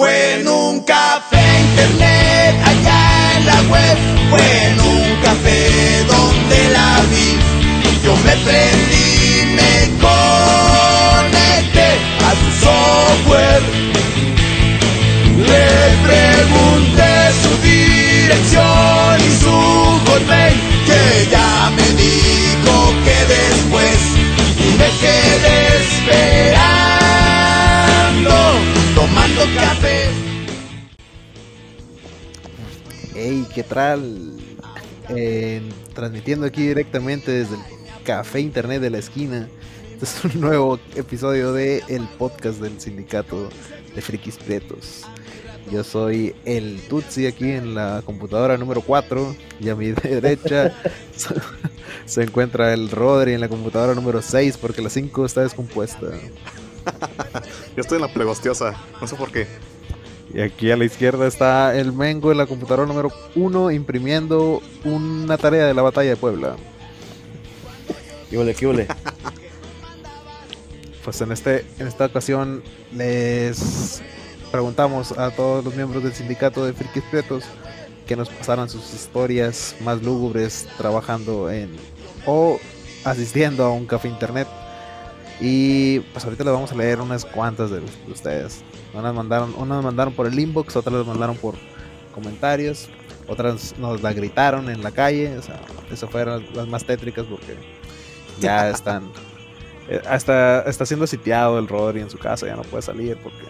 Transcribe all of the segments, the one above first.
Fue en un Hey, ¿qué tal? Eh, transmitiendo aquí directamente desde el café internet de la esquina. Este es un nuevo episodio de el podcast del sindicato de frikis pretos. Yo soy el Tutsi aquí en la computadora número 4 y a mi derecha se encuentra el Rodri en la computadora número 6 porque la 5 está descompuesta. Yo estoy en la plegostiosa, no sé por qué. Y aquí a la izquierda está el Mengo en la computadora número 1 imprimiendo una tarea de la batalla de Puebla. ¿Qué ole, qué ole? Pues en, este, en esta ocasión les preguntamos a todos los miembros del sindicato de frikis pretos que nos pasaran sus historias más lúgubres trabajando en o asistiendo a un café internet. Y pues ahorita les vamos a leer unas cuantas de, de ustedes. Unas mandaron, unas mandaron por el inbox, otras las mandaron por comentarios, otras nos la gritaron en la calle. O sea, esas fueron las más tétricas porque ya están. eh, Hasta está siendo sitiado el Rodri en su casa, ya no puede salir porque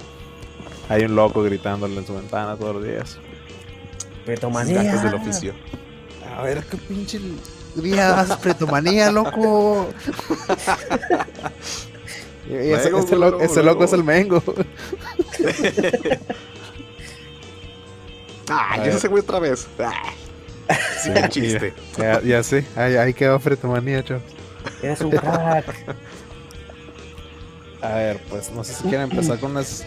hay un loco gritándole en su ventana todos los días. Pretomanía. Gajes del oficio. A ver qué pinche día haces pretomanía, loco. Y- ese, loco es el Mengo. Ah, ya ese güey otra vez. Ah, sí, qué chiste. Ya, ya sé, ahí, ahí quedó pretomanía, chavos. Eres un crack. A ver, pues no sé si quieren empezar con unas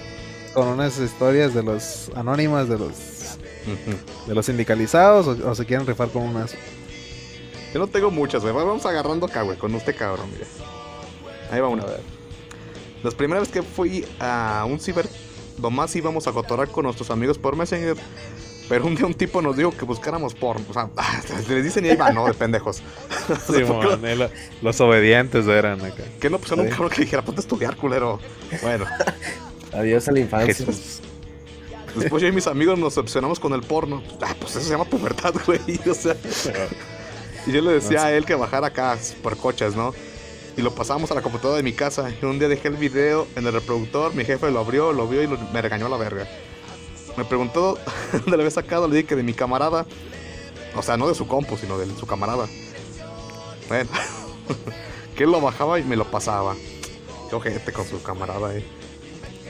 con unas historias de los anónimas de los de los sindicalizados o, o se quieren rifar con unas. Yo no tengo muchas, güey. Vamos agarrando acá, güey, con este cabrón, mire. Ahí va una. A ver. Las primeras vez que fui a un ciber, nomás íbamos a cotorrar con nuestros amigos por Messenger. Pero un día un tipo nos dijo que buscáramos porno. O sea, les dicen y ahí va, no, de pendejos. O sea, ¿por qué no- eh, lo- los obedientes eran acá. ¿Qué no pusieron un Sí. cabrón que dijera, ponte a estudiar, culero? Bueno, Adiós a la infancia. Jesús. después yo y mis amigos nos obsesionamos con el porno. Ah, pues eso se llama pubertad, güey. O sea, y yo le decía No a él que bajara acá por coches, ¿no? Y lo pasábamos a la computadora de mi casa. Y un día dejé el video en el reproductor. Mi jefe lo abrió, lo vio y lo- me regañó a la verga. Me preguntó dónde lo había sacado. Le dije que de mi camarada. O sea, no de su compu, sino de su camarada. Bueno, que él lo bajaba y me lo pasaba. Qué ojete con su camarada, eh.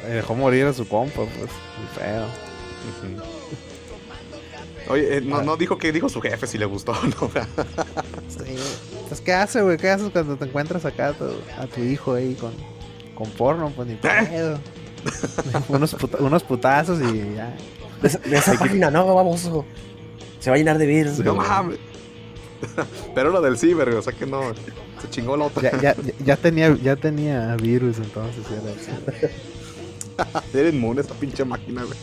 Eh, Dejó morir a su compa, pues. Muy feo. Oye, eh, no, no dijo que dijo su jefe si le gustó o no. Sí. Pues, ¿qué hace, güey? ¿Qué haces cuando te encuentras acá a tu, a tu hijo ahí con, con porno? Pues ni pedo. unos, unos putazos y ya. De esa, de esa página, no, baboso. Se va a llenar de virus. No mames. Pero lo del ciber, o sea que no. Se chingó la otra. Ya, ya, ya tenía, ya tenía virus entonces. Era así. Era inmune esta pinche máquina, güey.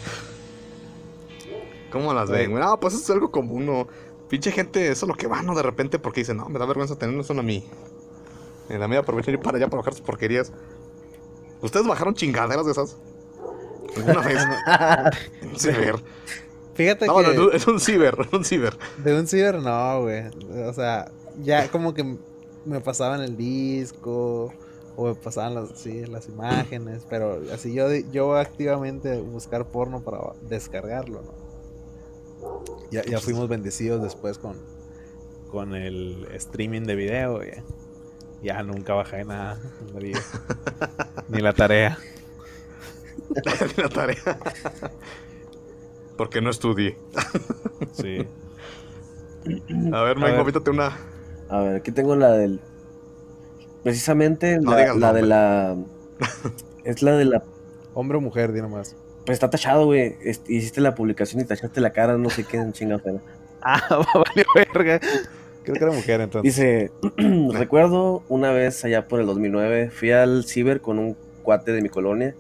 ¿Cómo las ven, güey? No, pues eso es algo común, ¿no? Pinche gente, eso es lo que va, ¿no? De repente, porque dicen, no, me da vergüenza tenernos uno a mí. En la media aprovechar ir para allá para bajar sus porquerías. ¿Ustedes bajaron chingaderas de esas? ¿Alguna vez? En un ciber. Fíjate No, que no, en un- en un ciber, en un ciber. de un ciber no, güey. O sea, ya como que me pasaban el disco o me pasaban las, sí, las imágenes, pero así yo, yo activamente buscar porno para descargarlo, ¿no? Ya, ya fuimos bendecidos después con, con el streaming de video, ya, ya nunca bajé nada, en la vida. ni la tarea. la tarea. Porque no estudié. Sí. A ver, Mike, ver. avítate una. A ver, aquí tengo la del. Precisamente No la, la de la. Es la de la. Hombre o mujer, di nomás. Pues está tachado, güey. Hiciste la publicación y tachaste la cara, no sé qué en chingada. era. Ah, valió verga. Creo que era mujer entonces. Dice: Recuerdo una vez allá por el 2009, fui al ciber con un cuate de mi colonia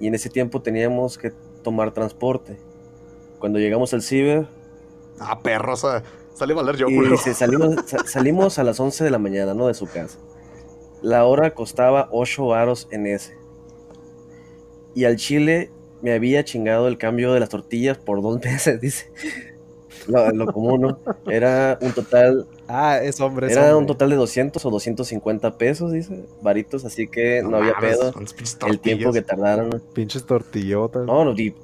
y en ese tiempo teníamos que tomar transporte. Cuando llegamos al ciber, Ah, perro, o sea, salí a valer yo, y culo. dice, salimos, sa- salimos a las 11 de la mañana, ¿no? De su casa. La hora costaba 8 aros en ese. Y al chile me había chingado el cambio de las tortillas por dos meses, dice. Lo, lo común, ¿no? Era un total, Ah, es hombre. es era un total de 200 o 250 pesos, dice. Varitos, así que no, había mames, pedo. El tiempo que tardaron. ¿no? Pinches tortillotas. No, no, di-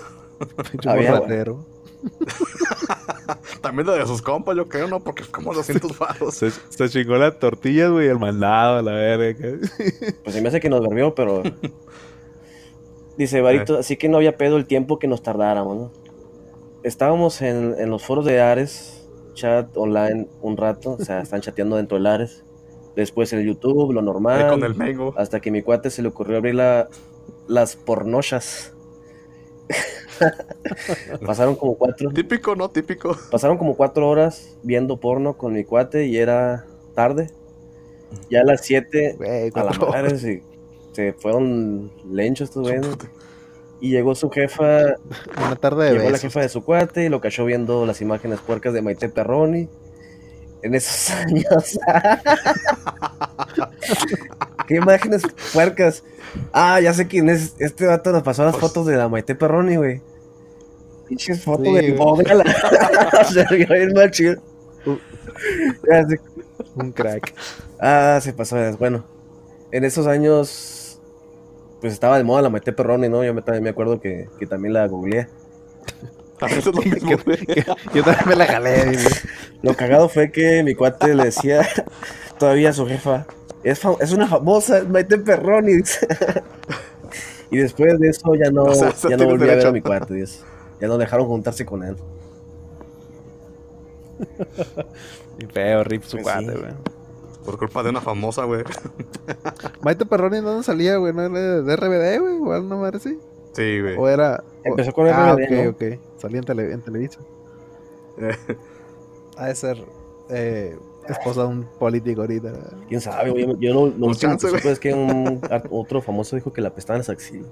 pinche había, borratero. También lo de sus compas, yo creo, ¿no? Porque es como 200 baros. Se, se chingó las tortillas, güey, el mandado, a la verga. Pues se me hace que nos verbió, pero. Dice Barito, así que no había pedo el tiempo que nos tardáramos, ¿no? Estábamos en, en los foros de Ares, chat online un rato, o sea, están chateando dentro del Ares. Después en el YouTube, lo normal. con el. Hasta que mi cuate se le ocurrió abrir la- las pornochas. pasaron como cuatro. Típico, ¿no? Típico. Pasaron como cuatro horas viendo porno con mi cuate y era tarde. Ya a las siete a la cuatro madre se fueron lenchos estos güeyes. Y llegó su jefa, Una tarde de llegó la jefa de su cuate y lo cachó viendo las imágenes puercas de Maite Perroni. En esos años. ¿Qué imágenes puercas? Ah, ya sé quién es. Este vato nos pasó las Pues- fotos de la Maite Perroni, güey. Pinches fotos Sí, de bóveda. Se vio bien mal chido. Sé Un crack. Ah, se pasó. Bueno, en esos años, pues estaba de moda la Maite Perroni, ¿no? Yo me, también me acuerdo que, que también la googleé. A veces es lo mismo, güey. Yo también me la jalé, güey. Lo cagado fue que mi cuate le decía todavía a su jefa, es, es una famosa, es Maite Perroni. y después de eso ya no, O sea, se ya no volví a ver a mi cuate. dice. Ya no dejaron juntarse con él. Y feo, rip su Pues cuate, sí. güey. Por culpa de una famosa, güey. Maite Perroni, ¿dónde salía, güey? ¿No era de RBD, güey? ¿O alguna madre así? Sí, güey. ¿O era...? Empezó con Ah, RBD, ok, ¿no? ok. Salía en, tele- en Televisa. Ha de ser eh, esposa de un político ahorita. ¿Quién sabe? güey? Yo, no, lo Pues último chance, que es que un otro famoso dijo que la apestaban las axilas.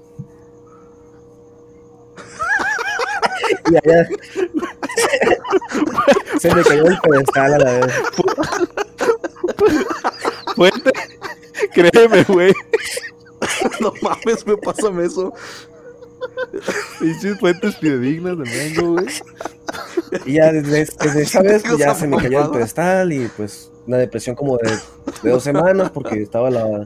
y allá... Se me cayó el pedestal a la vez. Fuente, créeme, güey. no mames, me pásame eso. Pinches fuentes fidedignas de Mengo, güey. Y ya desde, desde esa vez pues, ya se me cayó el pedestal y pues una depresión como de, de dos semanas porque estaba la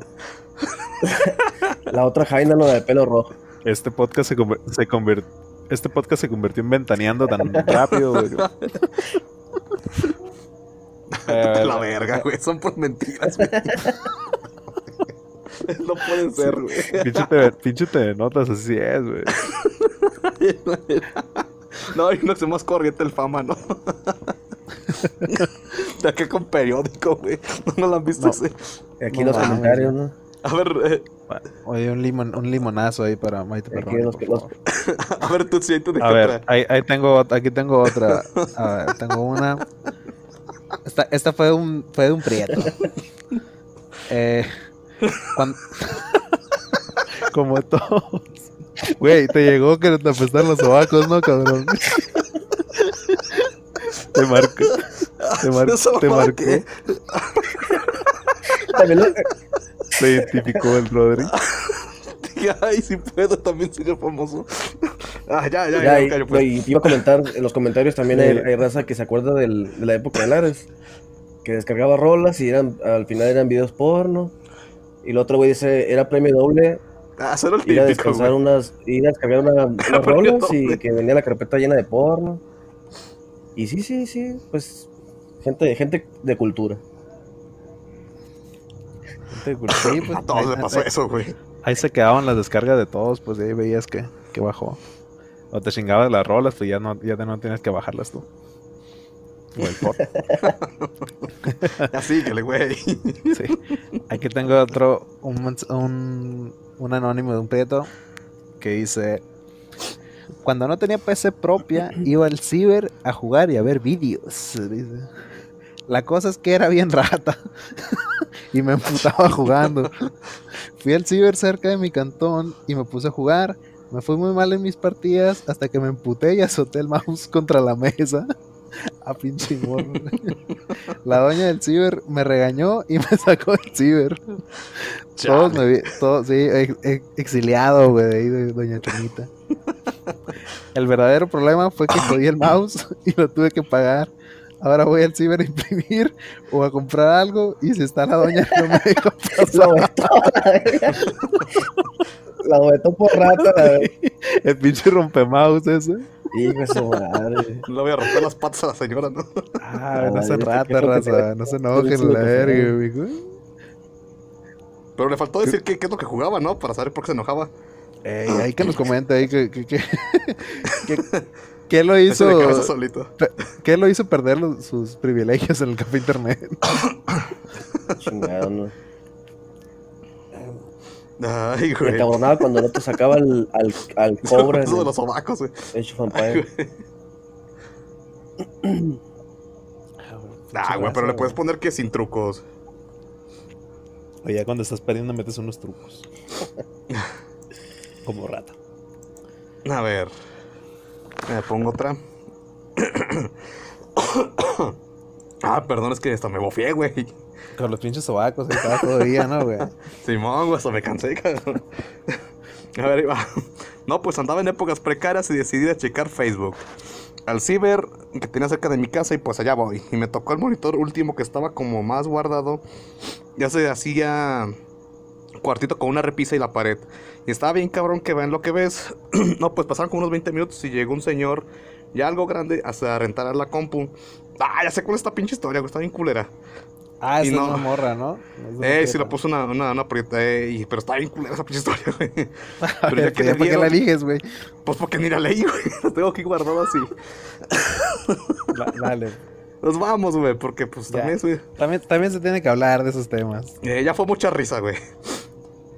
la otra Jaina, lo de pelo rojo. Este podcast se, conver- se conver- Este podcast se convirtió en ventaneando tan rápido, güey. Eh, La verga, güey. Son por mentiras, güey. No pueden ser, güey. Pinche te, pinche te notas, así es, güey. No, y no sé más corriente el fama, ¿no? De acá con periódico, güey. ¿No lo han visto No. ese? Aquí No los comentarios, ¿no? A ver, eh, Oye, un, limon, un limonazo ahí para Maite Aquí Perroni, los a ver, tú sí, tú de A ver, ahí, ahí tengo, aquí tengo otra. A ver, tengo una. Esta, esta fue un, fue de un prieto. Eh, Como todos. Güey, te llegó que te apestan los sobacos, ¿no, cabrón? Te marco. Te, mar- ¿Esa te marcó. qué? También lo- Se identificó el Rodri. Dije, Ay, si puedo también ser famoso. Ah, ya, ya, Ya, ya, y, callo, pues. y iba a comentar en los comentarios también hay, Sí. hay raza que se acuerda del- de la época de Lares. Que descargaba rolas y eran al final eran videos porno. Y el otro güey dice, era premio doble Ah, era el ir a típico, descansar güey. unas, ir a descargar una- unas rolas y que venía la carpeta llena de porno. Y sí, sí, sí, pues gente, gente de cultura. Sí, pues, A todos ahí- le pasó ahí- eso, güey. Ahí se quedaban las descargas de todos, pues y ahí veías que, que bajó. O te chingabas las rolas, pues ya no, ya no tienes que bajarlas tú. O el por. Ya síguele, güey. Sí. Aquí tengo otro, un, un, un anónimo de un prieto que dice: Cuando no tenía PC propia, iba al ciber a jugar y a ver vídeos. Dice. La cosa es que era bien rata y me emputaba jugando. Fui al ciber cerca de mi cantón y me puse a jugar. Me fue muy mal en mis partidas hasta que me emputé y azoté el mouse contra la mesa. A pinche morro. La doña del ciber me regañó y me sacó del ciber. Todos me vi, todos, sí, ex- ex- exiliado, güey, de ahí de Doña Chonita. El verdadero problema fue que jodí el mouse y lo tuve que pagar. Ahora voy al ciber a imprimir o a comprar algo y si está la doña no me deja La pasar. La vetó por rata, la. El pinche rompemouse ese. Hijo de su madre. Le voy a romper las patas a la señora, ¿no? Ah, no se ¿qué rata, raza. No se ¿qué enojen, la verga, mijo. Pero le faltó decir qué, qué es lo que jugaba, ¿no? Para saber por qué se enojaba. Ey, ahí que nos comente ahí que, que, que, que- ¿qué lo Ese de cabeza hizo, solito. qué lo hizo perder los- sus privilegios en el café internet. Chingado, ¿no? Ay, Me güey. encabronaba cuando el otro sacaba al, al, al cobra Eso de los sobacos, güey. Age of. Ah, güey, pero le puedes poner que sin trucos. O ya cuando estás perdiendo metes unos trucos. Como rata. A ver. Me pongo otra. ah, perdón, es que hasta me bofié, güey. Con los pinches sobacos ahí estaba todavía, ¿no, güey? Simón, güey, hasta me cansé, cabrón. A ver, va. No, pues andaba en épocas precarias y decidí de checar Facebook. Al ciber que tenía cerca de mi casa y pues allá voy. Y me tocó el monitor último que estaba como más guardado. Ya se hacía cuartito con una repisa y la pared. Y estaba bien cabrón que vean lo que ves. no, pues pasaron como unos 20 minutos y llegó un señor ya algo grande hasta rentar la compu. Ah, ya sé cuál es esta pinche historia, güey, está bien culera. Ah, Y esa no. es una morra, ¿no? Es Eh, sí, le puse una, una, una prieta, eh, y- pero está bien culera esa pinche historia, güey. Pero ver, ya que ya le ¿Para qué la eliges, güey? Pues porque ni la leí, güey. La tengo aquí guardada así. La- Dale. Nos vamos, güey, porque pues Ya. también, güey, También, también se tiene que hablar de esos temas. eh, ya fue mucha risa, güey.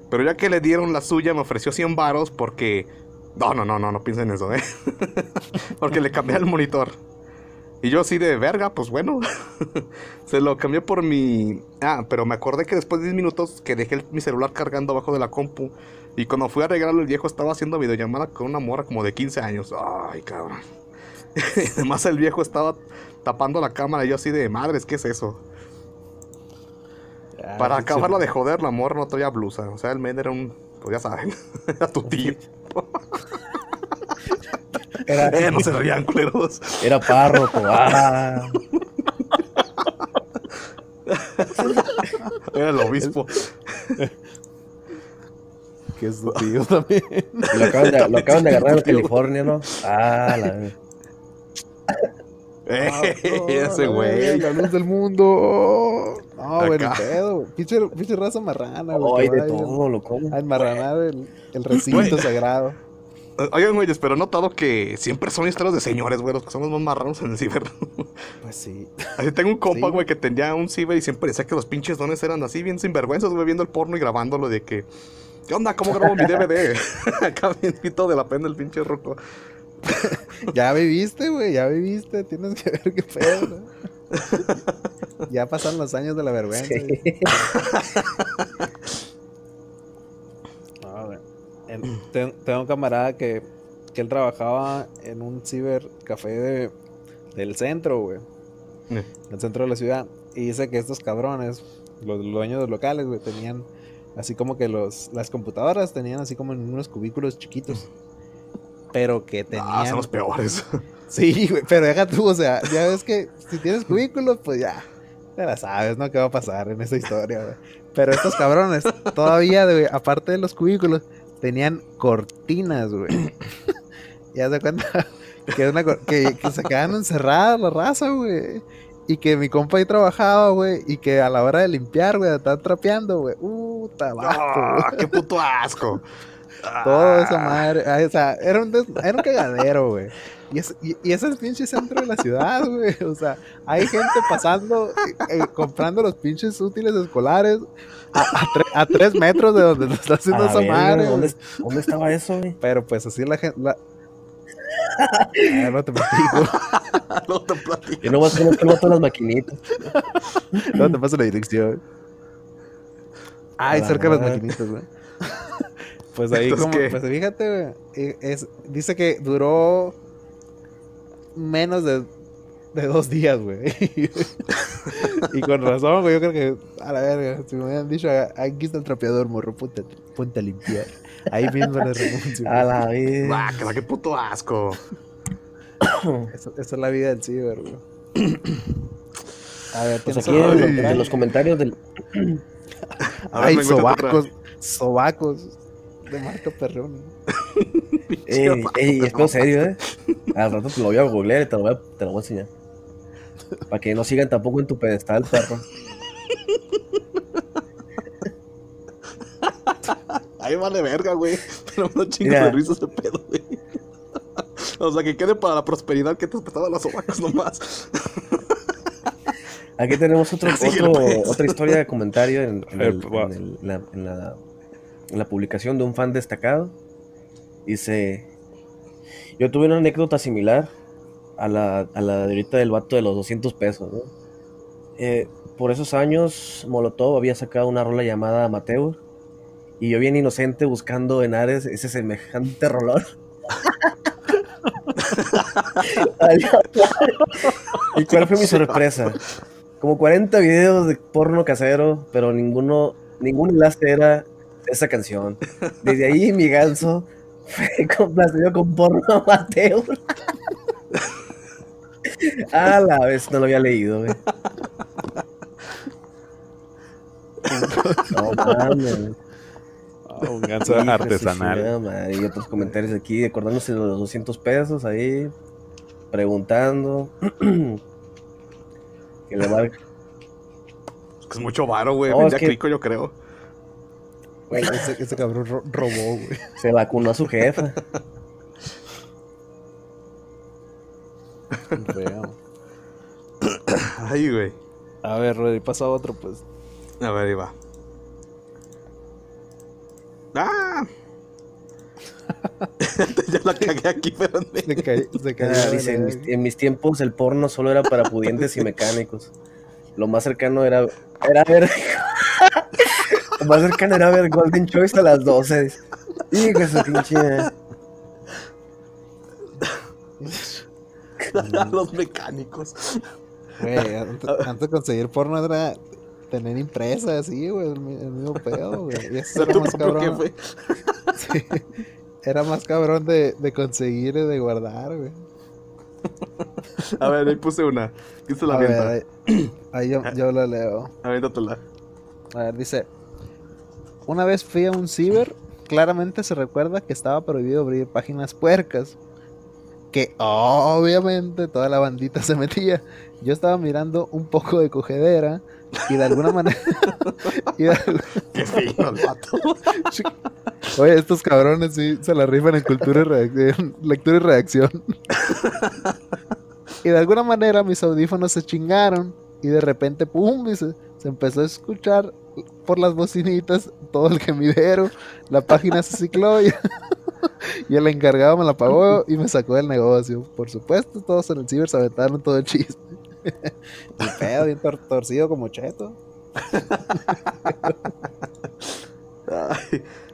Pero ya que le dieron la suya, me ofreció 100 varos porque... No, no, no, no, no piensen eso, ¿eh? porque le cambié el monitor. Y yo así de verga, pues bueno. Se lo cambié por mi... Ah, pero me acordé que después de 10 minutos que dejé el- mi celular cargando abajo de la compu. Y cuando fui a arreglarlo, el viejo estaba haciendo videollamada con una mora como de 15 años. Ay, cabrón. Y además el viejo estaba tapando la cámara y yo así de madres, ¿qué es eso? Ya, Para acabarla de joder, la morra no traía blusa. O sea, el men era un. Pues ya saben. Era tu tío. Era, Eh, no se rían, culeros. era párroco. Ah, Era el obispo. Que es tu tío también. lo, acaban de, lo acaban de agarrar en California, ¿no? Ah, la. Eh, ese la güey. La luz del mundo. No, güey, pedo. Pinche, raza marrana, güey. Oh, hay que de todo, lo como. A enmarranar el, el recinto Güey. sagrado. Oigan, güeyes, pero he notado que siempre son historias de señores, güey, los que son los más marranos en el ciber. Pues sí. Así tengo un compa, Sí. güey, que tenía un ciber y siempre decía que los pinches dones eran así, bien sinvergüenzas, güey, viendo el porno y grabándolo de que. ¿Qué onda? ¿Cómo grabo mi DVD? Acá bien pito de la pena el pinche roco. Ya viviste, güey, ya viviste. Tienes que ver qué pedo, ¿no? Ya pasaron los años de la vergüenza. Sí. Ten- tengo un camarada que, que él trabajaba en un cibercafé de, del centro, güey. Eh. En el centro de la ciudad. Y dice que estos cabrones, los dueños de los locales, güey, tenían así como que los, las computadoras tenían así como en unos cubículos chiquitos. Pero que tenían. Ah, son los peores. Sí, güey, pero deja tú, o sea, ya ves que si tienes cubículos, pues ya, ya la sabes, ¿no? ¿Qué va a pasar en esa historia, güey? Pero estos cabrones, todavía, güey, aparte de los cubículos, tenían cortinas, güey. ya se cuenta que, es una cor- que, que se quedan encerradas la raza, güey. Y que mi compa ahí trabajaba, güey, y que a la hora de limpiar, güey, estar trapeando, güey, uh, tabaco, Ah, ¡Qué puto asco! todo esa Ah. madre. ay, o sea, era un, des- era un cagadero, güey. Y, es, y, y ese es el pinche centro de la ciudad, güey. O sea, hay gente pasando, eh, eh, comprando los pinches útiles escolares a, a, tre- a tres metros de donde se está haciendo A esa ver, madre. ¿dónde, güey. ¿Dónde estaba eso, güey? Pero pues así la gente. La... Ah, no te platico. No te platico. Yo no voy a hacer que todas las maquinitas. No te paso la dirección. Ay, Ah. cerca de las maquinitas, güey. Pues ahí Entonces, como, ¿qué? pues fíjate, güey. Es, dice que duró menos de, de dos días, güey. y con razón, güey, yo creo que, a la verga, si me hubieran dicho, aquí está el trapeador, morro, ponte, ponte a limpiar. Ahí mismo le renuncio. A güey. la vez. Guácala, qué puto asco. Eso- Esa es la vida del ciber, güey. A ver, Pues ¿tienes aquí en, Ay. lo- en los comentarios del. Ay, sobacos, sobacos de marca Perrón. Ey, ey, es en serio, ¿eh? Al rato te lo voy a googlear y te lo voy a, te lo voy a enseñar. Para que no sigan tampoco en tu pedestal, perro. Ahí vale verga, güey. Pero no chingo Mira. de risa ese pedo, güey. O sea, que quede para la prosperidad que te espetaban las sobacas nomás. Aquí tenemos otro, otra historia de comentario en, en el- va. en el- la, en la- en la publicación de un fan destacado. Dice: Yo tuve una anécdota similar a la, a la ahorita del vato de los 200 pesos. ¿no? Eh, por esos años, Molotov había sacado una rola llamada Amateur. Y yo, bien inocente, buscando en Ares ese semejante rolón. ¿Y cuál fue mi sorpresa? Como 40 videos de porno casero, pero ninguno, ningún enlace era esa canción. Desde ahí mi ganso fue complacido con porno amateur. A la vez no lo había leído, güey. No mames. Ah, un ganso artesanal. madre. Y otros comentarios aquí, acordándose de los 200 pesos ahí, preguntando. que le va Es que es mucho varo, güey. No, Vendía es que- crico, yo creo. Güey, ese, ese cabrón ro- robó, güey. se vacunó a su jefa. Ay, güey. A ver, Rodri, pasa otro, pues. A ver, ahí va. ¡Ah! ya la cagué aquí, pero Se, cayó. Ah, dice, mis, en mis tiempos el porno solo era para pudientes y mecánicos. Lo más cercano era, era ver... Lo más cercano era ver Golden Choice a las 12. Hijo de su pinche... a los mecánicos. Güey, antes, antes de conseguir porno era tener impresa, así, güey, el, mi- el mismo pedo, güey. Y eso era más cabrón. Sí. Era más cabrón de, de conseguir y de guardar, güey. A ver, ahí puse una. ¿Quién se la A ver, avienta? ahí, ahí yo, yo la leo. Aviéntatela. A ver, dice. Una vez fui a un ciber, claramente se recuerda que estaba prohibido abrir páginas puercas. Que obviamente toda la bandita se metía. Yo estaba mirando un poco de cogedera y de alguna manera... y de, Qué fino el vato. Oye, estos cabrones sí se la rifan en cultura y reacción, lectura y reacción. y de alguna manera mis audífonos se chingaron y de repente, pum, dice, se empezó a escuchar por las bocinitas todo el gemidero, la página se cicló y, y el encargado me la pagó y me sacó del negocio. Por supuesto, todos en el ciber se aventaron todo el chiste. El pedo bien tor- torcido como cheto.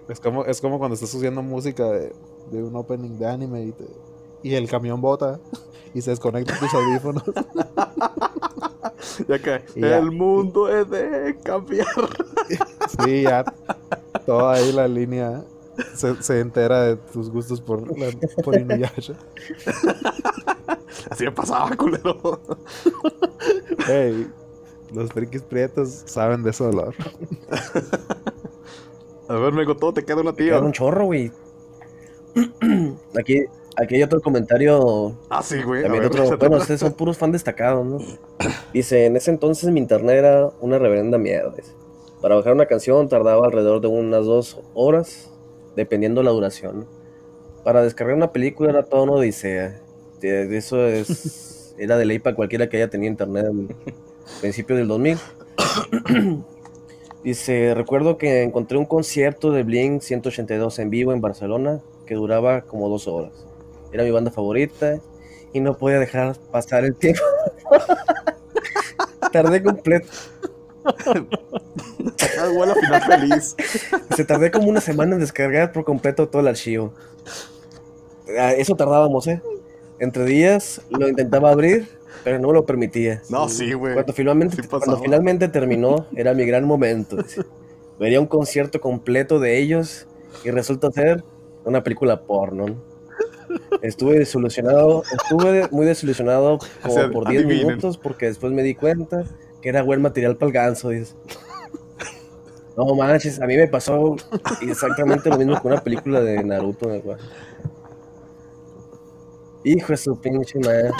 Es como, es como cuando estás haciendo música de, de un opening de anime y, te- y el camión bota y se desconectan tus audífonos. ya que ya. el mundo es de cambiar. Sí, ya toda ahí la línea se, se entera de tus gustos por, la, por Inuyasha. Así me pasaba, culero. Hey, los frikis prietos saben de ese dolor. A ver, me todo te queda una tía. un chorro, güey. Aquí, aquí hay otro comentario Ah, sí, güey. a También ver, otro, échate bueno, ustedes son puros fan destacados, ¿no? Dice, en ese entonces mi internet era una reverenda mierda. dice. Para bajar una canción tardaba alrededor de unas dos horas, dependiendo la duración. Para descargar una película era toda una odisea. Eso es, era de ley para cualquiera que haya tenido internet en principios del 2000. Dice, recuerdo que encontré un concierto de Blink 182 en vivo en Barcelona que duraba como dos horas. Era mi banda favorita y no podía dejar pasar el tiempo. Tardé completo. Final feliz. Se tardé como una semana en descargar por completo todo el archivo. Ah, Eso tardábamos, ¿eh? Entre días lo intentaba abrir, pero no me lo permitía. No, sí, güey. Cuando finalmente, Sí cuando finalmente terminó, era mi gran momento. Vería un concierto completo de ellos y resulta ser una película porno. Estuve desilusionado, estuve muy desilusionado como O sea, por 10 adivinen. minutos porque después me di cuenta que era buen material para el ganso. dice. No manches, a mí me pasó exactamente lo mismo con una película de Naruto. Hijo de su pinche madre.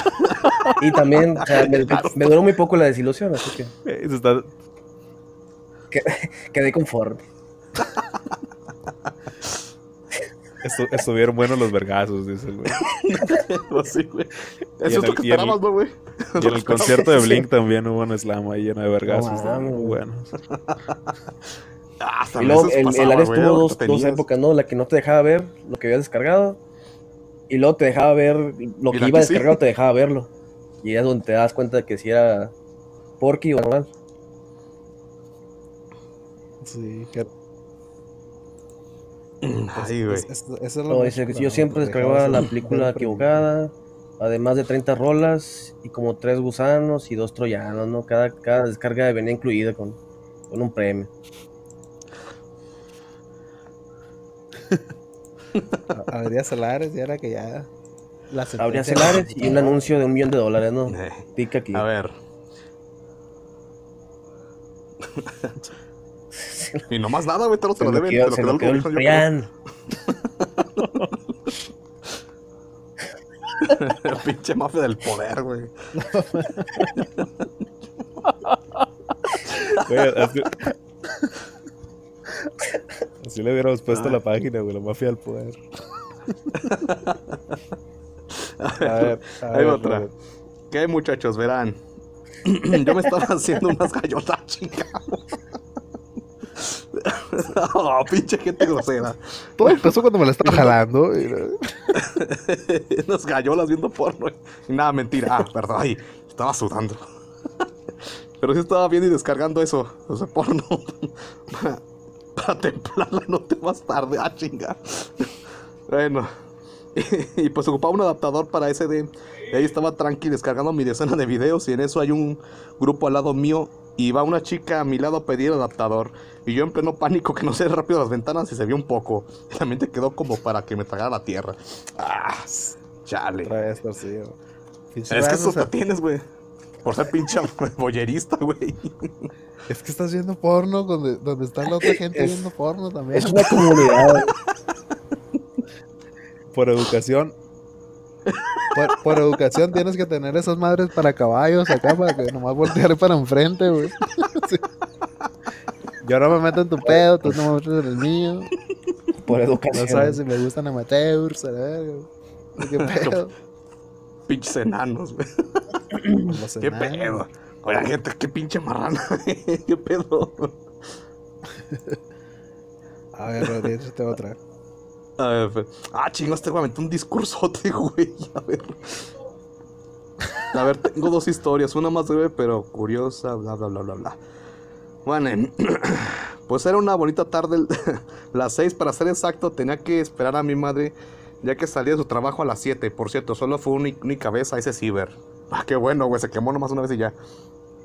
Y también, o sea, me, me duró muy poco la desilusión, así que Eh, está- quedé conforme. Estu- estuvieron buenos los vergazos, dice el güey. Pues sí, güey. Eso es lo el- que esperabas, ¿no, güey? Y en el concierto de Blink también hubo un slam ahí lleno de vergazos. No muy buenos. Ah, hasta Y luego el, pasaba, el Ares tuvo dos, dos épocas, ¿no? La que no te dejaba ver lo que habías descargado. Y luego te dejaba ver lo que iba que sí. descargado, te dejaba verlo. Y es donde te das cuenta de que si era porky o normal. Sí, que- Ay, güey. es- es- No, dice que yo siempre descargaba la el- película equivocada, además de 30 rolas y como tres gusanos y dos troyanos, ¿no? Cada, cada descarga venía incluida con, con un premio. Habría salares y era que ya. Habría celares y un anuncio de un millón de dólares, ¿no? Eh, Pica aquí. A ver. y no más nada, güey, te lo, te lo deben. quedó, Te lo quedó el el gobierno, creo. Pinche mafia del poder, güey. Así... así le hubiéramos puesto la página, güey, la mafia del poder. A ver, a Hay ver, otra. Robert. ¿Qué muchachos? Verán. Yo me estaba haciendo unas gallotas, chica. oh, pinche gente grosera. Todo empezó cuando me la estaba jalando. y- unas gallolas viendo porno. Y nada, mentira. Ah, perdón. Ay, estaba sudando. Pero sí estaba viendo y descargando eso. Ese porno. para, para templar la noche más tarde. Ah, chinga. bueno. Y, y pues ocupaba un adaptador para SD. Y ahí estaba tranqui descargando mi decena de videos. Y en eso hay un grupo al lado mío. Y va una chica a mi lado a pedir el adaptador. Y yo en pleno pánico que no sé rápido las ventanas y se vio un poco. Y la mente quedó como para que me tragara la tierra. Ah, chale. Otra vez, torcido. Pinche Es que eso te tienes, güey. Por ser pinche boyerista, güey. es que estás viendo porno donde, donde está la otra gente Es- viendo porno también. Es una comunidad. Por educación. Por, por educación tienes que tener esas madres para caballos acá para que nomás voltear para enfrente, güey. Sí. Yo no me meto en tu pedo, tú no me metes en el mío. Por No educación. sabes si me gustan amateurs, a güey. ¿Qué pedo? Pinches enanos, güey. Los ¿Qué enanos. pedo? Oye, gente, qué pinche marrana. ¿Qué pedo? A ver, Rodríguez, échate otra. A ver, fe- ah, chingo, este güey un discursote, güey. A ver. A ver, tengo dos historias. Una más breve, pero curiosa, bla, bla, bla, bla, bla. Bueno, pues era una bonita tarde, las seis para ser exacto. Tenía que esperar a mi madre, ya que salía de su trabajo a las 7. Por cierto, solo fue una única vez a ese ciber. Ah, qué bueno, güey, se quemó nomás una vez y ya.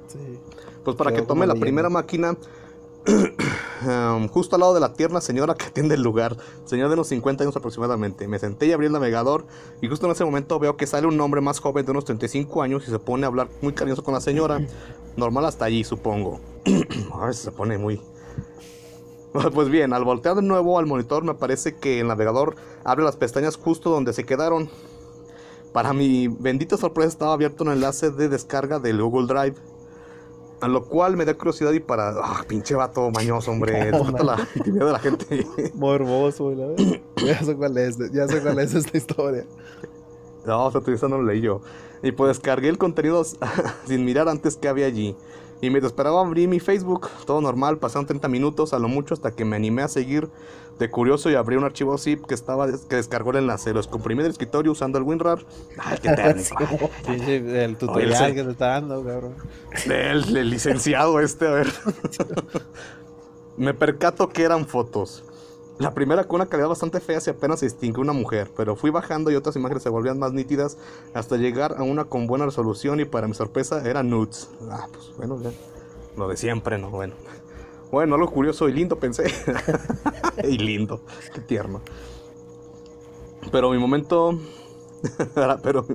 Sí. Pues para que tome la leyenda. primera máquina, um, justo al lado de la tierna señora que atiende el lugar, señora de unos 50 años aproximadamente. Me senté y abrí el navegador y justo en ese momento veo que sale un hombre más joven de unos 35 años y se pone a hablar muy cariñoso con la señora. Normal hasta allí, supongo. a ver si se pone muy... Pues bien, al voltear de nuevo al monitor me aparece que el navegador abre las pestañas justo donde se quedaron. Para mi bendita sorpresa estaba abierto un enlace de descarga del Google Drive. A lo cual me da curiosidad y para. ¡Ah, pinche vato mañoso, hombre! La intimidad de la gente. Morboso, verdad. Ya sé cuál es, ya sé cuál es esta historia. No, o sea, tú no lo leí yo. Y pues descargué el contenido sin mirar antes que había allí. Y mientras esperaba abrí mi Facebook, todo normal, pasaron 30 minutos a lo mucho hasta que me animé a seguir de curioso y abrí un archivo zip que estaba que descargó el enlace. Los comprimí del escritorio usando el WinRAR. ¡Ay, qué técnico! El tutorial Oye, que te está dando, cabrón. El, el licenciado este, a ver. Me percato que eran fotos. La primera con una calidad bastante fea se apenas se distingue una mujer, pero fui bajando y otras imágenes se volvían más nítidas hasta llegar a una con buena resolución y para mi sorpresa era nudes. Ah, pues bueno, ya. Lo de siempre, ¿no? Bueno. Bueno, algo curioso y lindo pensé. y lindo, qué tierno. Pero mi momento... pero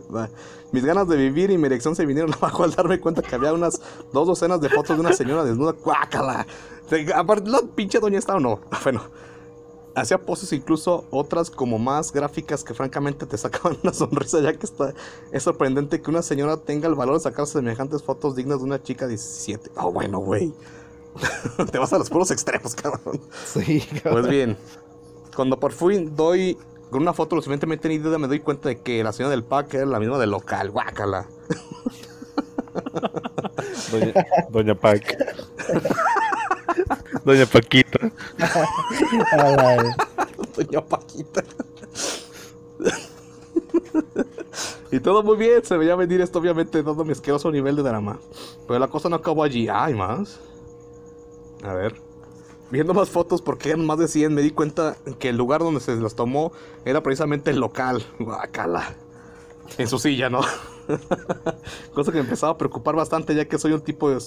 mis ganas de vivir y mi erección se vinieron abajo al darme cuenta que había unas dos docenas de fotos de una señora desnuda. ¡Cuácala! Aparte, la pinche doña está o no. Bueno, hacía poses incluso otras como más gráficas que francamente te sacaban una sonrisa ya que está es sorprendente que una señora tenga el valor de sacarse semejantes fotos dignas de una chica de 17. Oh, bueno, güey. te vas a los puros extremos, cabrón. Sí, cabrón. Pues bien, cuando por fin doy con una foto lo suficientemente nítida me doy cuenta de que la señora del pack era la misma del local. Guácala. Doña, Doña Pac. Doña Paquita. Doña Paquita. y todo muy bien, se veía venir esto obviamente dando mi asqueroso nivel de drama. Pero la cosa no acabó allí. Hay más. A ver. Viendo más fotos porque eran más de 100 me di cuenta que el lugar donde se las tomó era precisamente el local. Guacala. En su silla, ¿no? Cosa que me empezaba a preocupar bastante ya que soy un tipo de...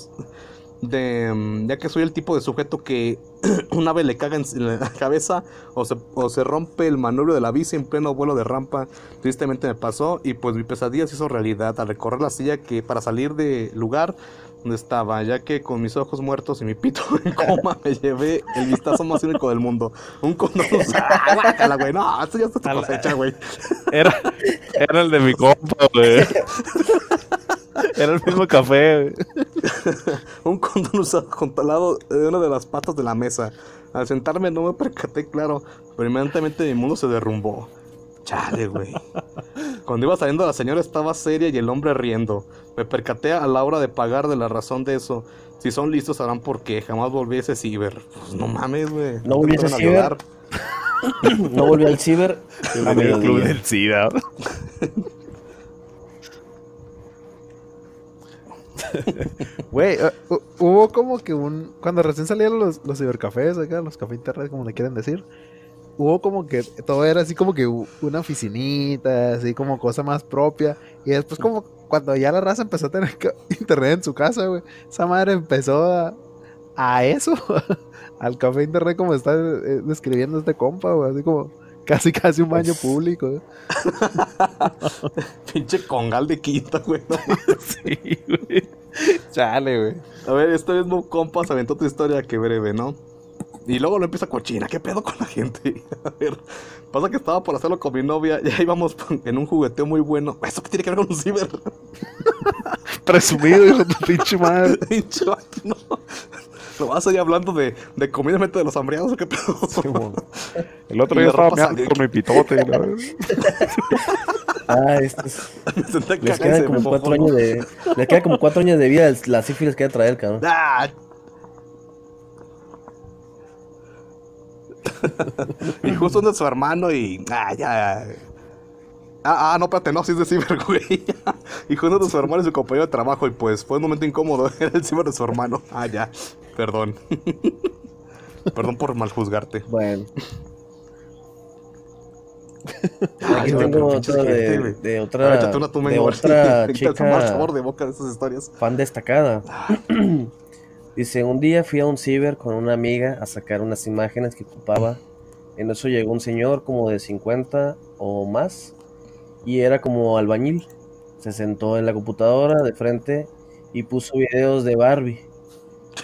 de, mm, ya que soy el tipo de sujeto que una vez le caga en, la cabeza o se, o se rompe el manubrio de la bici en pleno vuelo de rampa. Tristemente me pasó y pues mi pesadilla se hizo realidad al recorrer la silla que para salir del lugar donde estaba, ya que con mis ojos muertos y mi pito en coma me llevé el vistazo más único del mundo. Un condón ¡Ah, guácala, güey! No, esto ya está tu cosecha, güey. Era, era el de mi compa, güey. Era el mismo café. Un condón usado junto al lado de una de las patas de la mesa. Al sentarme no me percaté, claro, pero inmediatamente mi mundo se derrumbó. Chale, güey. Cuando iba saliendo la señora estaba seria y el hombre riendo. Me percaté a la hora de pagar de la razón de eso. Si son listos sabrán por qué. Jamás volví a ese ciber. Pues no mames, güey. No te volví a ese ciber. No volvió al ciber a el club del SIDA. Güey, hu- hubo como que un. Cuando recién salían los, los cibercafés acá, los cafés internet, como le quieren decir. Hubo como que todo era así como que una oficinita, así como cosa más propia. Y después, como cuando ya la raza empezó a tener internet en su casa, güey. Esa madre empezó a, a eso, al café internet, como está eh, describiendo este compa, güey. Así como casi, casi un baño público. güey. Pinche congal de quinta, güey. no Sí, güey. Chale, güey. A ver, este mismo compa se aventó otra historia que breve, ¿no? Y luego lo empieza cochina, ¿qué pedo con la gente? A ver, pasa que estaba por hacerlo con mi novia, ya íbamos en un jugueteo muy bueno. ¿Eso qué tiene que ver con un ciber? Presumido, hijo de pinche madre. Pinche no. ¿Lo vas ahí hablando de, de comida en mente de los hambriados o qué pedo? El otro día estaba meando con mi pitote. verdad. Ah. Me senté Les me como cuatro ¿no? años de. Les quedan como cuatro años de vida la sífilis que va a traer, cabrón. ¡Ah! y justo uno de su hermano y. ¡Ah, ya! Ah, ah, no, espérate, no, sí es de ciber, güey. y justo uno de su hermano y su compañero de trabajo y pues fue un momento incómodo. Era el ciber de su hermano. Ah, ya. Perdón. Perdón por mal juzgarte. Bueno, Ay, tengo otra de, de ver, otra, échate una tú, de otra chica sabor de boca de esas historias. fan destacada. Dice, un día fui a un ciber con una amiga a sacar unas imágenes que ocupaba. En eso llegó un señor como de 50 o más y era como albañil. Se sentó en la computadora de frente y puso videos de Barbie.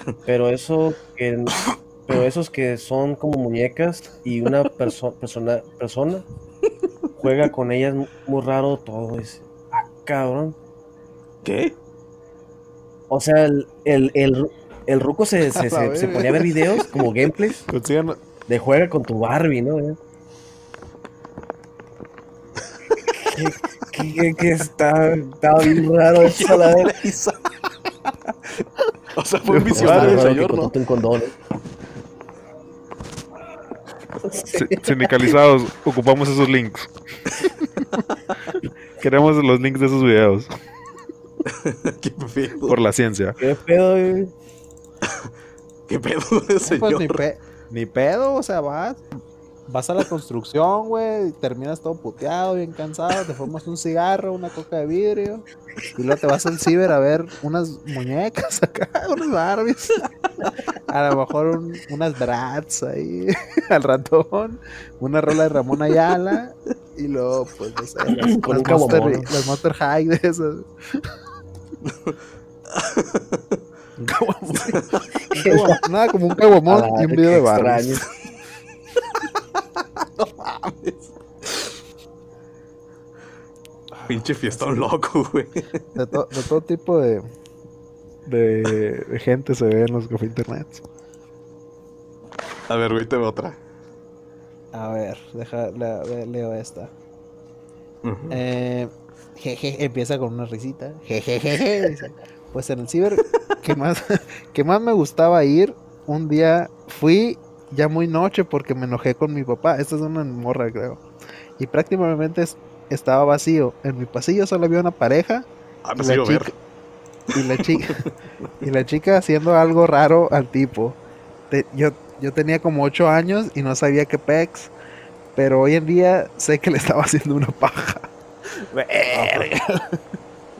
Pero eso que pero esos que son como muñecas y una perso- persona persona juega con ellas mu- muy raro todo. Dice, ah, cabrón. ¿Qué? O sea, el, el, el, el ruco se, se, se- se ponía a ver videos como gameplays Consigan- de juega con tu Barbie, ¿no? ¿Qué, qué, qué- qué está, está bien raro eso, la verdad. o sea, fue un visionario el señor, ¿no? un condón. Si- Sindicalizados, ocupamos esos links. Queremos los links de esos videos Qué pedo. por la ciencia. ¿Qué pedo, güey? ¿Qué pedo ese señor? Pues ni, pe- ni pedo, o sea, vas, vas a la construcción, güey, y terminas todo puteado, bien cansado, te fumas un cigarro, una coca de vidrio, y luego te vas al ciber a ver unas muñecas acá, unas Barbies, a lo mejor un- unas Bratz ahí, al ratón, una rola de Ramón Ayala, y luego, pues, no sé, las, Con las un Monster, las Monster High de esas. Un caguamón. Nada como un caguamón A la y un video de Barbies. extraño. Pinche fiestón loco, güey. De, to- de todo tipo de, de, de gente se ve en los café internet. A ver, güey, te veo otra. A ver, deja, la- le- leo esta. Eh, jeje, empieza con una risita. Jejeje, dice. Pues en el ciber que más, que más me gustaba ir, un día fui ya muy noche porque me enojé con mi papá. Esta es una morra, creo. Y prácticamente es- estaba vacío. En mi pasillo solo había una pareja Ah, y la chica y la chica y la chica haciendo algo raro al tipo Te- yo yo tenía como ocho años y no sabía qué pex pero hoy en día sé que le estaba haciendo una paja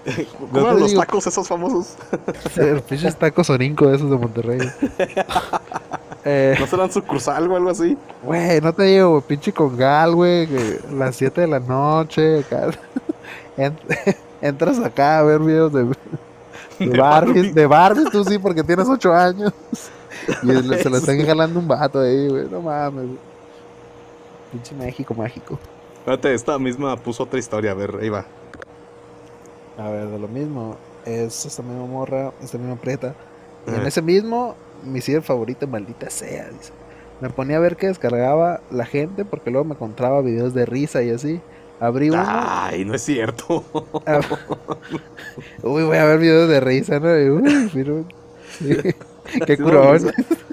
¿Cómo eran los digo- tacos esos famosos? el pinche tacos orinco de esos de Monterrey eh, ¿No serán sucursal o algo así? güey no te digo pinche congal güey las 7 de la noche acá. Ent- entras acá a ver videos de De Barbie, de Barbie tú sí, porque tienes 8 años. Y le- se lo están jalando un vato ahí, güey. No mames, güey. Pinche México mágico. Espérate, esta misma puso otra historia. A ver, ahí va. A ver, de lo mismo. Es esta misma morra, esta misma preta. Y en ese mismo, mi ciber favorito, maldita sea, dice. Me ponía a ver qué descargaba la gente porque luego me encontraba videos de risa y así. Abrí uno. Ay, no es cierto. Ah, Uy, voy a ver videos de risa, ¿no? Uy, pero- sí, Qué curón.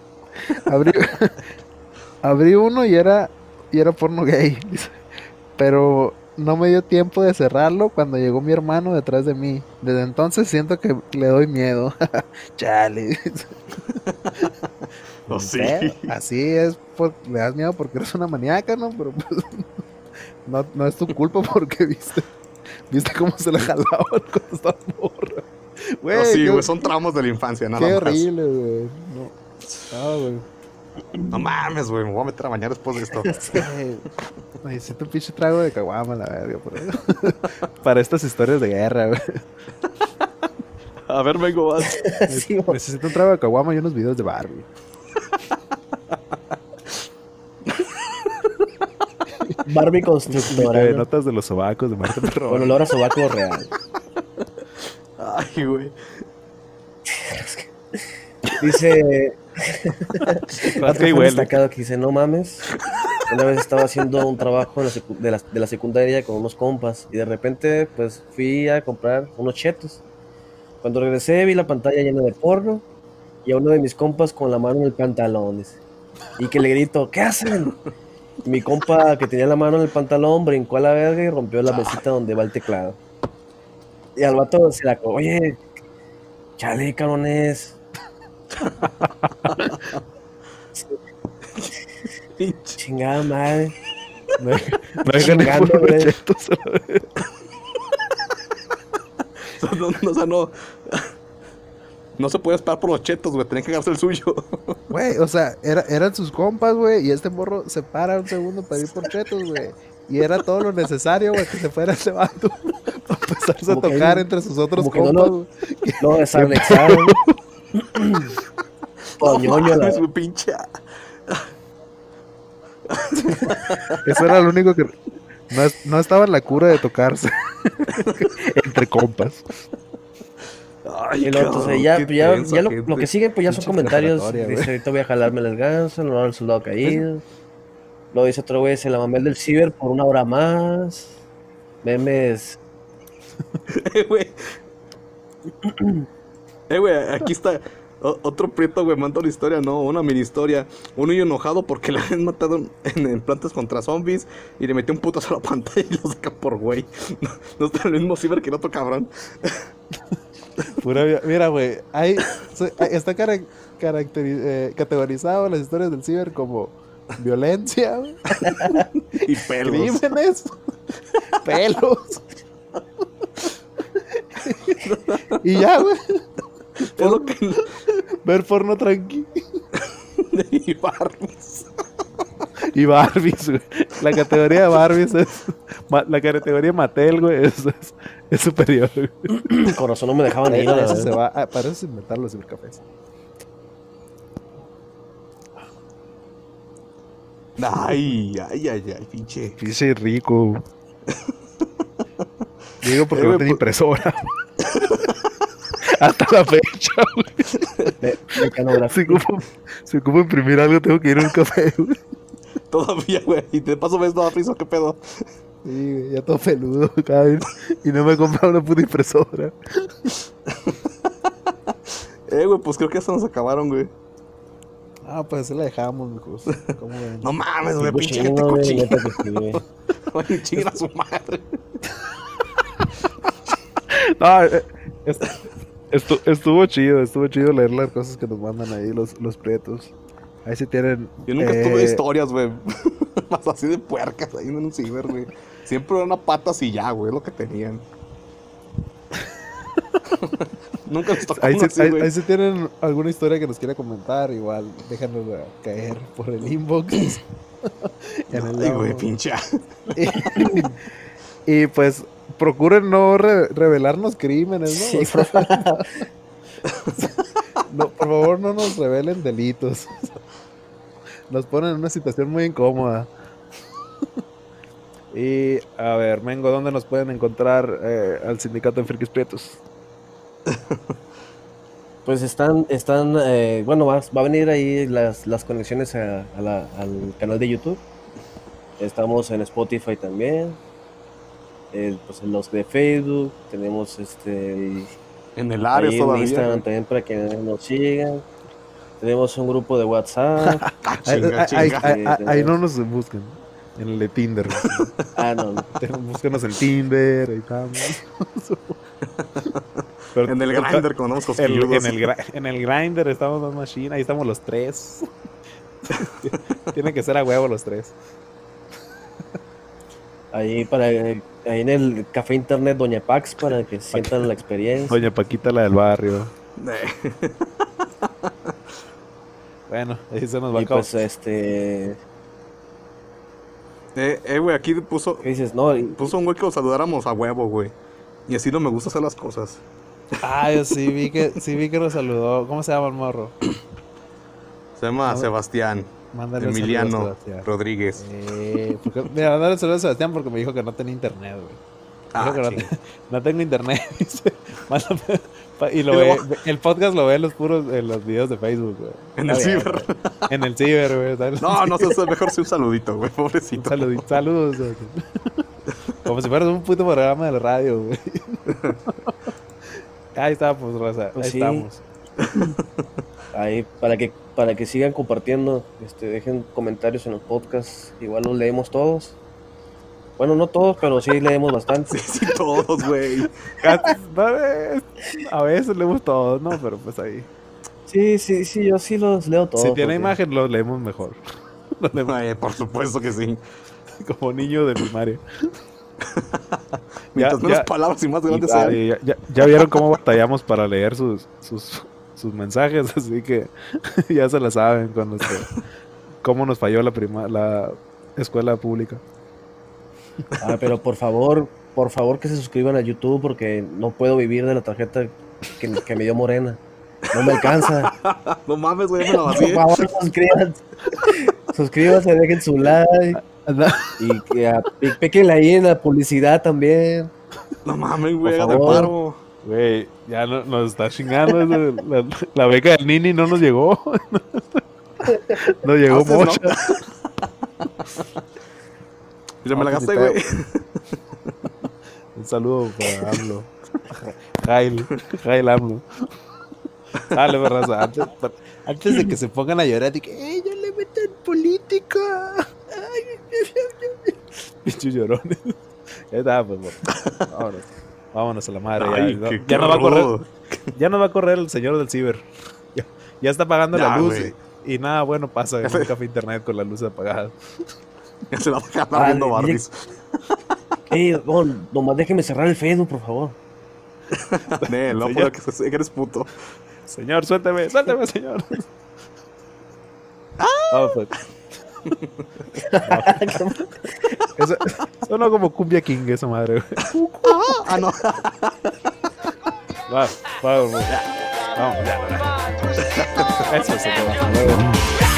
abrí, abrí uno y era, y era porno gay. Pero no me dio tiempo de cerrarlo cuando llegó mi hermano detrás de mí. Desde entonces siento que le doy miedo. Chale. No, sí. Así es, por- le das miedo porque eres una maníaca, ¿no? Pero pues, no, no es tu culpa porque viste, viste cómo se la jalaban cuando estaba morra. Güey, No, sí, qué, güey, son traumas de la infancia, nada qué más. horrible, güey. No. Ah, güey. No mames, güey, me voy a meter a bañar después de esto. Necesito un pinche trago de caguama, la verga. por eso. Para estas historias de guerra, güey. A ver, vengo más. Sí, Necesito un trago de caguama y unos videos de Barbie. Barbie constructora. ¿no? notas de los sobacos de Marta Con Perrón. olor a sobaco real. Ay, güey. Dice. Otro destacado que dice: No mames. Una vez estaba haciendo un trabajo la de, la, de la secundaria con unos compas y de repente, pues fui a comprar unos chetos. Cuando regresé, vi la pantalla llena de porno y a uno de mis compas con la mano en el pantalón. dice. Y que le grito: ¿Qué hacen? Y mi compa que tenía la mano en el pantalón brincó a la verga y rompió la mesita donde va el teclado. Y al vato se la. Oye, chale, cabrones. Chingada madre. No ir Chingando, no, no, o sea, no. No se puede esperar por los chetos, güey. Tenía que agarrarse el suyo. Güey, o sea, era, eran sus compas, güey, y este morro se para un segundo para ir por chetos, güey. Y era todo lo necesario, güey, que se fuera ese vato para empezarse a Como tocar no- entre sus otros que no compas, lo- güey. No, desanexaron. Mames, güey, pinche. Eso era lo único que... No, no estaba en la cura de tocarse entre compas. Ay, Y entonces, ya, ya, lo, lo que sigue, pues ya son comentarios. Dice, ahorita voy a jalarme las gansas, no el soldado caído. Luego dice otro güey, se la mamé el del ciber por una hora más. Memes. Eh, güey. Aquí está. o- otro prieto, güey, manda una historia, no, una mini historia. Un niño enojado porque le habían matado en, en plantas contra zombies y le metió un putazo a la pantalla y lo saca por güey. No, no está en el mismo ciber que el otro cabrón. Pura Mira, güey, hay, está cara- eh, categorizado las historias del ciber como violencia, Y pelos. crímenes, pelos. y ya, güey, Es lo que... ver porno tranqui. y Barbies. Y Barbies, güey. La categoría de Barbies es. La categoría Mattel, güey, es, es, es superior. güey. Con razón no me dejaban ir. Eso se va. ah, para eso se inventaron los cibercafés. Ay, ay, ay, ay, pinche. Pinche rico. Digo porque Eh, no tenía pues- impresora. Hasta la fecha, güey. Si ocupo, si ocupo imprimir algo, tengo que ir a un café, güey. Todavía, güey. Y de paso ves toda frisa, ¿qué pedo? Sí, güey, ya todo peludo, vez. Y no me he comprado una puta impresora. Eh, güey, pues creo que hasta nos acabaron, güey. Ah, pues así la dejamos, mijos. ¿Cómo ven? No mames, güey, pinche gente cochina. Oye, chinga a su madre. No, eh, est- estu- estuvo chido, estuvo chido leer las cosas que nos mandan ahí los, los prietos. Ahí sí tienen. Yo nunca eh, tuve historias, güey. Más así de puercas ahí en un ciber, güey. Siempre era una pata así ya, güey, lo que tenían. nunca les tocó Ahí así, ahí- ahí sí tienen alguna historia que nos quiera comentar, igual déjanosla caer por el inbox. en el Ay, güey, logo. pinche. y pues procuren no re- revelarnos crímenes, ¿no? Sí, O sea, no, por favor, no nos revelen delitos. Nos ponen en una situación muy incómoda. Y a ver, Mengo, ¿dónde nos pueden encontrar eh, al sindicato de Frikis Prietos? Pues están, están, eh, bueno, va, va a venir ahí las, las conexiones a- a la- al canal de YouTube. Estamos en Spotify también. Eh, pues en los de Facebook. Tenemos este el- En el área en todavía. Instagram güey. también para que nos sigan. Tenemos un grupo de WhatsApp. Ah, Ahí, chinga, ahí- chinga. ahí- ahí- ahí no nos busquen. En el de Tinder. ah, no, no. Búsquenos en Tinder, ahí estamos. Pero- En el grinder con unos el- cosquilludos. en, el, en el grinder estamos más machine, ahí estamos los tres. Tienen que ser a huevo los tres. Ahí para ahí en el café internet Doña Pax para que sientan la experiencia. Doña Paquita, la del barrio. Bueno, ahí se nos va a Y acabar. pues este eh, eh, güey, aquí puso, ¿qué dices? No, y- puso un güey que lo saludáramos a huevo, güey. Y así no me gusta hacer las cosas. Ah, yo sí vi que, sí vi que nos saludó. ¿Cómo se llama el morro? Se llama A. Sebastián Mándale un Emiliano Sebastián. Rodríguez. Eh, porque- mira, mándale un saludo a Sebastián porque me dijo que no tenía internet, güey. Ah, Dijo que no, te- no tengo internet. dice. Mándame- pa- y lo Y ve, el podcast lo ve en los puros en los videos de Facebook, güey. En el ciber. güey. En el ciber, güey. No, no sé, es mejor sí un saludito, güey, Un pobrecito. saludito, saludos. güey. Como si fueras un puto programa de la radio, güey. Ahí estamos, Raza. Pues ahí sí. estamos. ahí para que para que sigan compartiendo, este dejen comentarios en los podcasts, igual los leemos todos. Bueno, no todos, pero sí leemos bastante. Sí, sí, todos, güey. Eh, A veces leemos todos, ¿no? Pero pues ahí. Sí, sí, sí, yo sí los leo todos. si tiene porque- imagen, lo leemos mejor. Leemos Ay, por supuesto que sí. como niño de primaria. Mientras Ya- menos ya- palabras y más grandes Igual. sean. Ya- ya vieron cómo batallamos para leer sus, sus, sus mensajes, así que ya se la saben con nuestro, cómo nos falló la prima, la escuela pública. Ah, pero por favor, por favor que se suscriban a YouTube porque no puedo vivir de la tarjeta que, que me dio Morena. No me alcanza. No mames, güey, me la Por favor, suscríbanse. Suscríbanse, dejen su like. Y que a- y píquenle ahí en la publicidad también. No mames, güey, favor. paro. Güey, ya no- nos está chingando. eso, La, la beca del Nini no nos llegó. No llegó mucho. Ya me la gasté, güey. Un saludo para AMLO. Jail, Jail AMLO. Dale, pues, raza. Antes, de que se pongan a llorar, de que, ¡eh, ya le meten política! ¡Ay, Pinches llorones. Ya está, pues, bueno. Vámonos. Vámonos a la madre. ya- Ay, ya, qué- ya qué no va a correr. Ya no va a correr el señor del ciber. Ya, ya está apagando la luz y, y nada bueno pasa en un café internet con la luz apagada. Ya se la va a dejar Ah, viendo Barbies. Ey, no, nomás déjeme cerrar el Facebook, por favor. Nel, no puedo que, eres puto. Señor, suélteme, suélteme, señor. Ah, pues. No. Eso, sonó como cumbia king esa madre. güey. Ah, no. Va, va, va. Vamos, ya, ya. Eso se te va. Luego.